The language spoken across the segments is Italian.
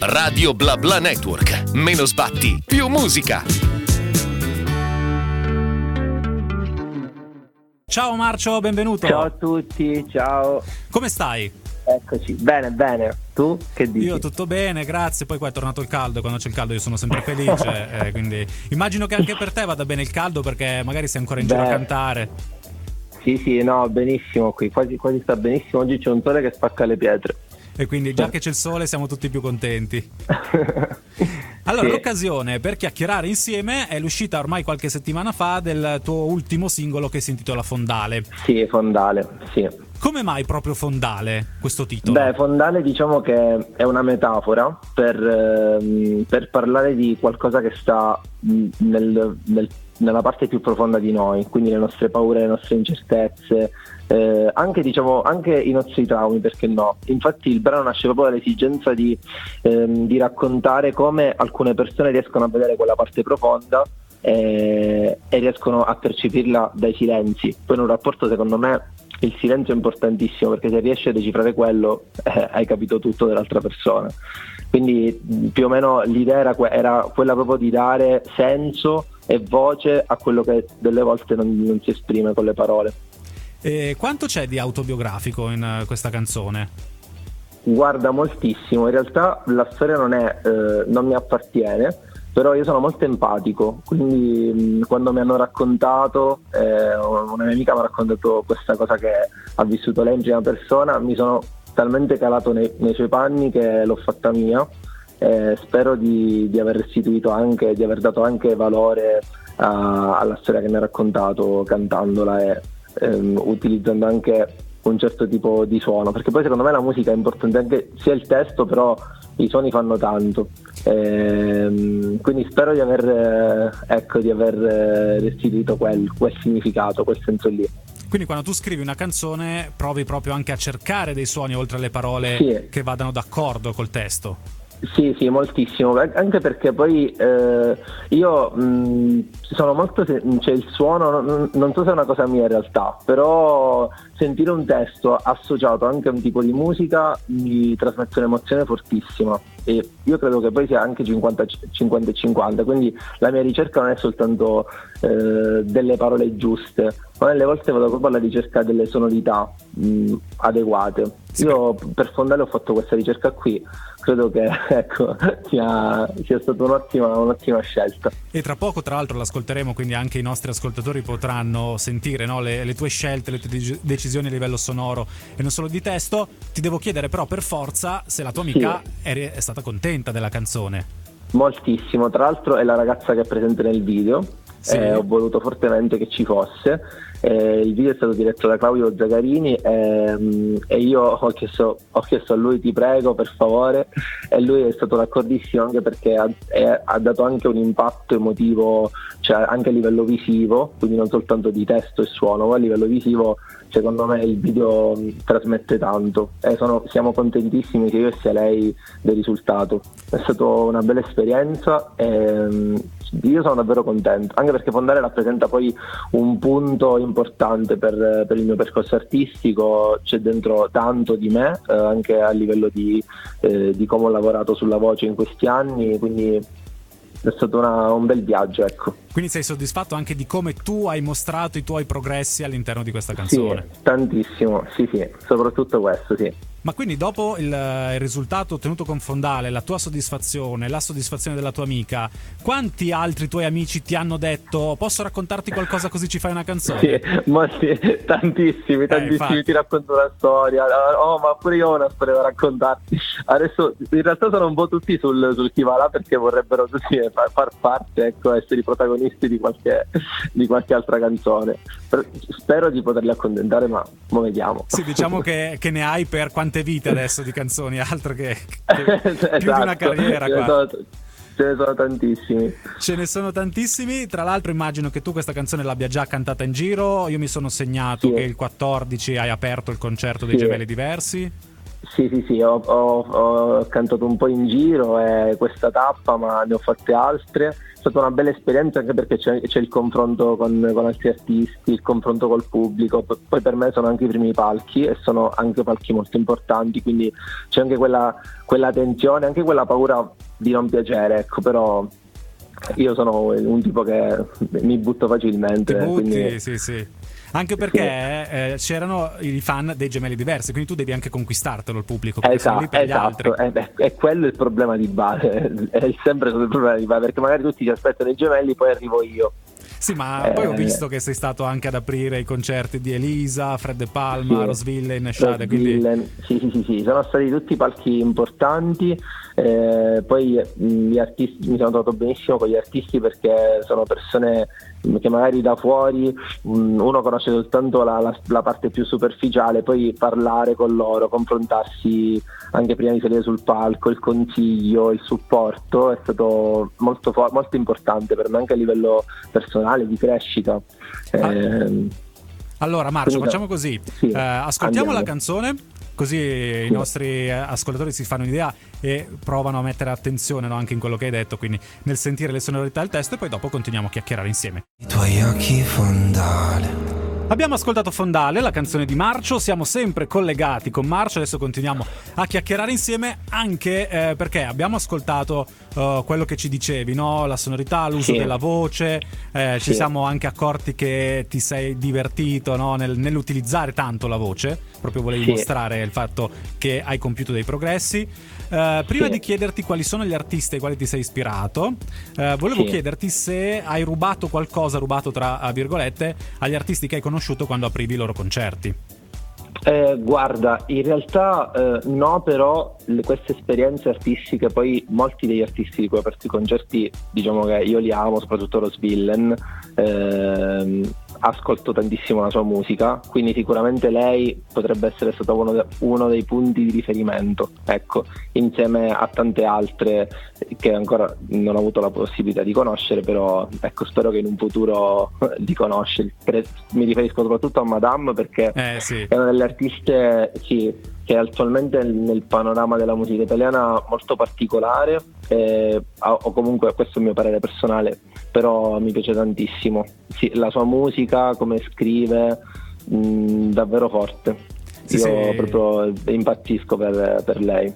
Radio Bla Bla Network. Meno sbatti, più musica. Ciao Marcio, benvenuto. Ciao a tutti, ciao. Come stai? Eccoci, bene, bene. Tu che dici? Io tutto bene, grazie. Poi qua è tornato il caldo, quando c'è il caldo io sono sempre felice. eh, quindi immagino che anche per te vada bene il caldo perché magari sei ancora in giro a Beh. cantare. Sì, sì, no, benissimo qui, quasi, quasi sta benissimo. Oggi c'è un sole che spacca le pietre. E quindi già che c'è il sole siamo tutti più contenti. Allora, Sì. l'occasione per chiacchierare insieme è l'uscita ormai qualche settimana fa del tuo ultimo singolo che si intitola Fondale. Sì, fondale, sì. Come mai proprio Fondale questo titolo? Beh, fondale diciamo che è una metafora per, ehm, per parlare di qualcosa che sta nel- nel- nella parte più profonda di noi, quindi le nostre paure, le nostre incertezze, eh, anche, diciamo, anche i nostri traumi, perché no? Infatti il brano nasce proprio dall'esigenza di, ehm, di raccontare come alcune persone riescono a vedere quella parte profonda eh, e riescono a percepirla dai silenzi. Poi in un rapporto secondo me il silenzio è importantissimo perché se riesci a decifrare quello eh, hai capito tutto dell'altra persona. Quindi più o meno l'idea era, era quella proprio di dare senso e voce a quello che delle volte non, non si esprime con le parole. E quanto c'è di autobiografico in eh, questa canzone? Guarda moltissimo, in realtà la storia non, è, eh, non mi appartiene, però io sono molto empatico, quindi mh, quando mi hanno raccontato, eh, una mia amica mi ha raccontato questa cosa che ha vissuto lei in prima persona, mi sono talmente calato nei, nei suoi panni che l'ho fatta mia. E spero di, di aver restituito anche, di aver dato anche valore a- alla storia che mi ha raccontato cantandola e ehm, utilizzando anche un certo tipo di suono, perché poi secondo me la musica è importante anche sia il testo, però i suoni fanno tanto. Ehm, quindi spero di aver, eh, ecco, di aver eh, restituito quel, quel significato, quel senso lì. Quindi quando tu scrivi una canzone provi proprio anche a cercare dei suoni oltre alle parole Sì. che vadano d'accordo col testo. Sì, sì, moltissimo, anche perché poi eh, io mh, sono molto, se- cioè il suono, non, non so se è una cosa mia in realtà, però sentire un testo associato anche a un tipo di musica mi trasmette un'emozione fortissima e io credo che poi sia anche 50 50 e 50, quindi la mia ricerca non è soltanto eh, delle parole giuste, ma delle volte vado proprio alla ricerca delle sonorità mh, adeguate. Io per Fondale ho fatto questa ricerca qui, credo che ecco, sia, sia stata un'ottima, un'ottima scelta. E tra poco, tra l'altro, l'ascolteremo, quindi anche i nostri ascoltatori potranno sentire no, le, le tue scelte, le tue dec- decisioni a livello sonoro e non solo di testo. Ti devo chiedere però per forza se la tua amica è, è stata contenta della canzone. Moltissimo, tra l'altro è la ragazza che è presente nel video, Sì. eh, ho voluto fortemente che ci fosse. Eh, il video è stato diretto da Claudio Zagarini ehm, e io ho chiesto, ho chiesto a lui ti prego per favore e lui è stato d'accordissimo anche perché ha, è- ha dato anche un impatto emotivo cioè anche a livello visivo, quindi non soltanto di testo e suono, ma a livello visivo secondo me il video mh, trasmette tanto e sono- siamo contentissimi sia io sia lei del risultato. È stata una bella esperienza e mh, io sono davvero contento, anche perché Fondale rappresenta poi un punto importante per, per il mio percorso artistico, c'è dentro tanto di me, eh, anche a livello di, eh, di come ho lavorato sulla voce in questi anni, quindi è stato una- un bel viaggio, ecco. Quindi sei soddisfatto anche di come tu hai mostrato i tuoi progressi all'interno di questa canzone. Sì, tantissimo, sì sì, soprattutto questo, sì. Ma quindi dopo il, il risultato ottenuto con Fondale, la tua soddisfazione, la soddisfazione della tua amica, quanti altri tuoi amici ti hanno detto posso raccontarti qualcosa così ci fai una canzone? Sì, molti, tantissimi, tantissimi infatti. ti racconto una storia. Oh, ma pure io ho una storia da raccontarti. Adesso in realtà sono un po' tutti sul, sul chi va là perché vorrebbero tutti far, far parte, ecco, essere i protagonisti di qualche, di qualche altra canzone. Per- spero di poterli accontentare, ma mo vediamo. Sì, diciamo che, che ne hai per quante vite adesso di canzoni, altro che, che più di una Esatto, carriera ce ne qua. sono- ce ne sono tantissimi. Ce ne sono tantissimi, tra l'altro immagino che tu questa canzone l'abbia già cantata in giro, io mi sono segnato Sì. che il 14 hai aperto il concerto dei Sì. gemelli diversi. Sì, sì, sì, ho, ho, ho, cantato un po' in giro e questa tappa, ma ne ho fatte altre. È stata una bella esperienza anche perché c'è, c'è il confronto con, con, altri artisti, il confronto col pubblico. Poi per me sono anche i primi palchi e sono anche palchi molto importanti, quindi c'è anche quella, quella tensione, anche quella paura di non piacere, ecco, però io sono un tipo che mi butto facilmente. Ti butti, quindi... sì, sì. Anche perché eh, c'erano i fan dei gemelli diversi, quindi tu devi anche conquistartelo il pubblico. Esatto, esatto. È, è, è, quello il problema di base, è sempre il problema di base, perché magari tutti si aspettano i gemelli, poi arrivo io. Sì, ma eh, poi ho visto che sei stato anche ad aprire i concerti di Elisa, Fred De Palma, sì, Rosville, Shade. Quindi... Sì, sì, sì, sì, sono stati tutti palchi importanti. Eh, poi mm, gli artisti, mi sono trovato benissimo con gli artisti perché sono persone che magari da fuori mm, uno conosce soltanto la, la, la, parte più superficiale, poi parlare con loro, confrontarsi anche prima di salire sul palco, il consiglio, il supporto è stato molto, molto importante per me anche a livello personale di crescita. Ah. Eh, allora Marcio, facciamo così, sì, eh, ascoltiamo andiamo. la canzone così i nostri ascoltatori si fanno un'idea e provano a mettere attenzione no, anche in quello che hai detto, quindi nel sentire le sonorità del testo e poi dopo continuiamo a chiacchierare insieme. I tuoi occhi fondale Abbiamo ascoltato Fondale, la canzone di Marcio, siamo sempre collegati con Marcio, adesso continuiamo a chiacchierare insieme anche eh, perché abbiamo ascoltato uh, quello che ci dicevi, no? la sonorità, l'uso sì. della voce, eh, sì. ci siamo anche accorti che ti sei divertito no? Nel, nell'utilizzare tanto la voce, proprio volevi sì. mostrare il fatto che hai compiuto dei progressi. Uh, prima di chiederti quali sono gli artisti ai quali ti sei ispirato, uh, volevo chiederti se hai rubato qualcosa, rubato tra virgolette, agli artisti che hai conosciuto quando aprivi i loro concerti. Eh, guarda, in realtà eh, no, però le, queste esperienze artistiche, poi molti degli artisti di cui ho aperto i concerti, diciamo che io li amo, soprattutto Rose Villen, ehm, ascolto tantissimo la sua musica, quindi sicuramente lei potrebbe essere stata uno, de- uno, dei punti di riferimento, ecco, insieme a tante altre che ancora non ho avuto la possibilità di conoscere, però ecco, spero che in un futuro li conosci. Mi riferisco soprattutto a Madame perché eh, sì. è una delle artiste sì, che attualmente nel panorama della musica italiana molto particolare, eh, o comunque questo è il mio parere personale, però mi piace tantissimo. Sì, la sua musica, come scrive, mh, mm, davvero forte. Sì, Io sì. proprio impazzisco per, per lei.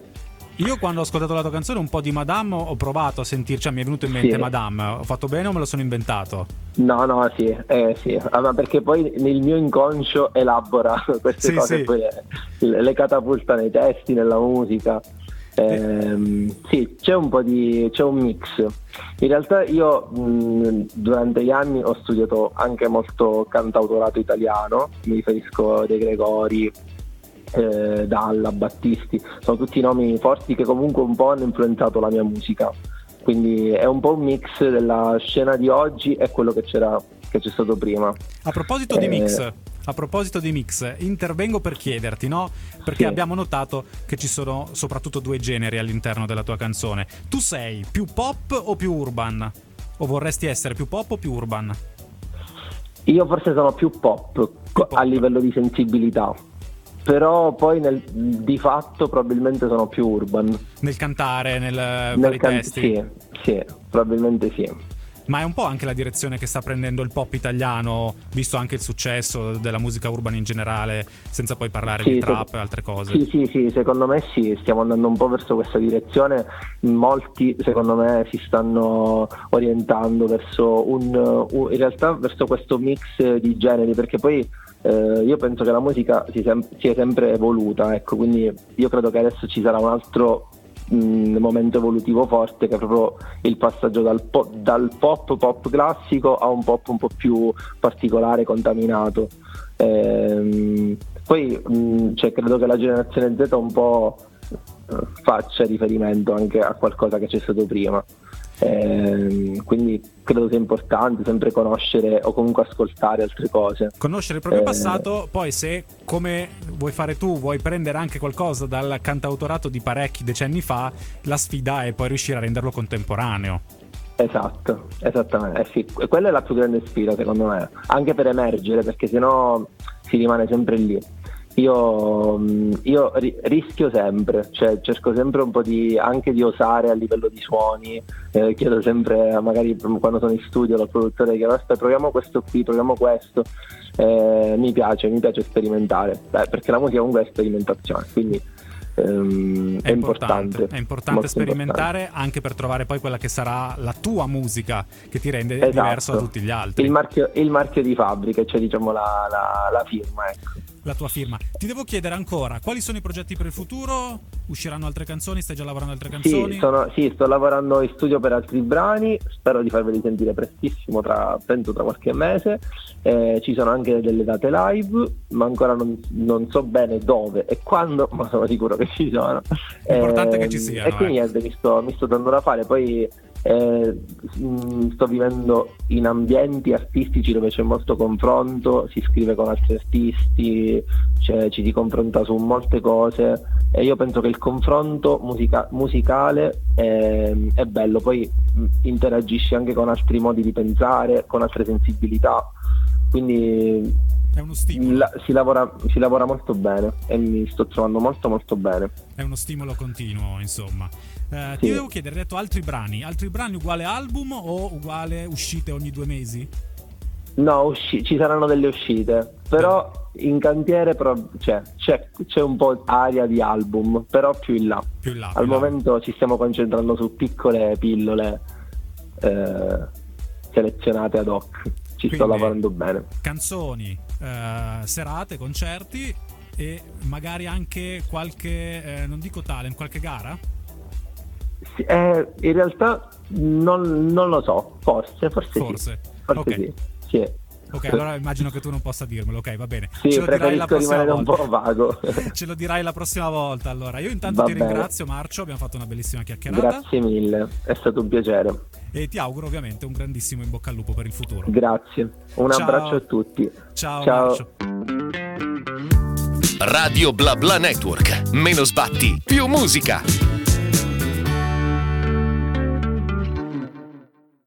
Io quando ho ascoltato la tua canzone un po' di Madame ho provato a sentire, cioè mi è venuto in mente sì. Madame, ho fatto bene o me lo sono inventato? No, no, sì, eh, sì. Allora, perché poi nel mio inconscio elabora queste sì, cose, sì. poi le, le catapulta nei testi, nella musica. Eh, sì, c'è un po' di c'è un mix. In realtà io mh, durante gli anni ho studiato anche molto cantautorato italiano, mi riferisco a De Gregori, eh, Dalla, Battisti, sono tutti nomi forti che comunque un po' hanno influenzato la mia musica. Quindi è un po' un mix della scena di oggi e quello che c'era che c'è stato prima. A proposito di eh, mix, a proposito di mix, intervengo per chiederti, no? Perché sì. abbiamo notato che ci sono soprattutto due generi all'interno della tua canzone. Tu sei più pop o più urban? O vorresti essere più pop o più urban? Io forse sono più pop, più pop. a livello di sensibilità. Però poi nel, di fatto probabilmente sono più urban. Nel cantare, nel, nel can-? Sì, sì, probabilmente sì ma è un po' anche la direzione che sta prendendo il pop italiano, visto anche il successo della musica urban in generale, senza poi parlare sì, di trap e altre cose. Sì, sì, sì, secondo me sì, stiamo andando un po' verso questa direzione. Molti, secondo me, si stanno orientando verso un, un in realtà verso questo mix di generi, perché poi eh, io penso che la musica si, sem- si è sempre evoluta, ecco, quindi io credo che adesso ci sarà un altro mh, momento evolutivo forte che è proprio il passaggio dal, po- dal, pop pop classico a un pop un po' più particolare, contaminato. Ehm, poi mh, cioè, credo che la generazione Z un po' eh, faccia riferimento anche a qualcosa che c'è stato prima. Eh, quindi credo sia importante sempre conoscere o comunque ascoltare altre cose. Conoscere il proprio eh, passato, poi se come vuoi fare tu, vuoi prendere anche qualcosa dal cantautorato di parecchi decenni fa, la sfida è poi riuscire a renderlo contemporaneo. Esatto, esattamente. Eh sì, quella è la più grande sfida secondo me, anche per emergere, perché sennò si rimane sempre lì. Io, mm, io ri- rischio sempre, cioè cerco sempre un po' di, anche di osare a livello di suoni, eh, chiedo sempre, magari quando sono in studio al produttore, chiedo aspetta proviamo questo qui, proviamo questo, eh, mi piace, mi piace sperimentare, Beh, perché la musica comunque è sperimentazione, quindi ehm, è, è, importante, importante, è importante sperimentare importante. anche per trovare poi quella che sarà la tua musica che ti rende esatto. diverso da tutti gli altri. Il marchio, il marchio di fabbrica, cioè diciamo la, la, la firma, ecco la tua firma. Ti devo chiedere ancora, quali sono i progetti per il futuro? Usciranno altre canzoni? Stai già lavorando altre canzoni? Sì, sono, sì sto lavorando in studio per altri brani, spero di farveli sentire prestissimo, tra, penso tra qualche mese. Eh, ci sono anche delle date live, ma ancora non, non, so bene dove e quando, ma sono sicuro che ci sono. L'importante eh, che ci ehm, siano. E quindi eh. niente, mi sto, mi sto dando da fare, poi eh, mm, sto vivendo in ambienti artistici dove c'è molto confronto, si scrive con altri artisti, cioè, ci si confronta su molte cose e io penso che il confronto musica- musicale è, è, bello, poi mm, interagisci anche con altri modi di pensare, con altre sensibilità, quindi è uno stimolo. La, si, lavora, si, lavora, molto bene e mi sto trovando molto molto bene. È uno stimolo continuo, insomma. Eh, sì. Ti devo chiedere, hai detto altri brani, altri brani uguale album o uguale uscite ogni due mesi? No, usci- ci saranno delle uscite, però in cantiere però, cioè, c'è, c'è, un po' aria di album, però più in là. Più in là Al più momento là. ci stiamo concentrando su piccole pillole eh, selezionate ad hoc. Ci Quindi, sto lavorando bene. Canzoni, eh, serate, concerti e magari anche qualche, eh, non dico talent, qualche gara? Sì, eh, in realtà non, non, lo so, forse, forse, forse. sì. Forse okay. sì. sì. Ok, allora immagino che tu non possa dirmelo, ok, va bene. Sì, Ce lo dirai la prossima volta. un po' vago. Ce lo dirai la prossima volta, allora. Io intanto va ti bene. ringrazio, Marcio, abbiamo fatto una bellissima chiacchierata. Grazie mille, è stato un piacere. E ti auguro ovviamente un grandissimo in bocca al lupo per il futuro. Grazie, un Ciao. abbraccio a tutti. Ciao, Ciao. Marcio. Radio Bla Bla Network. Meno sbatti, più musica.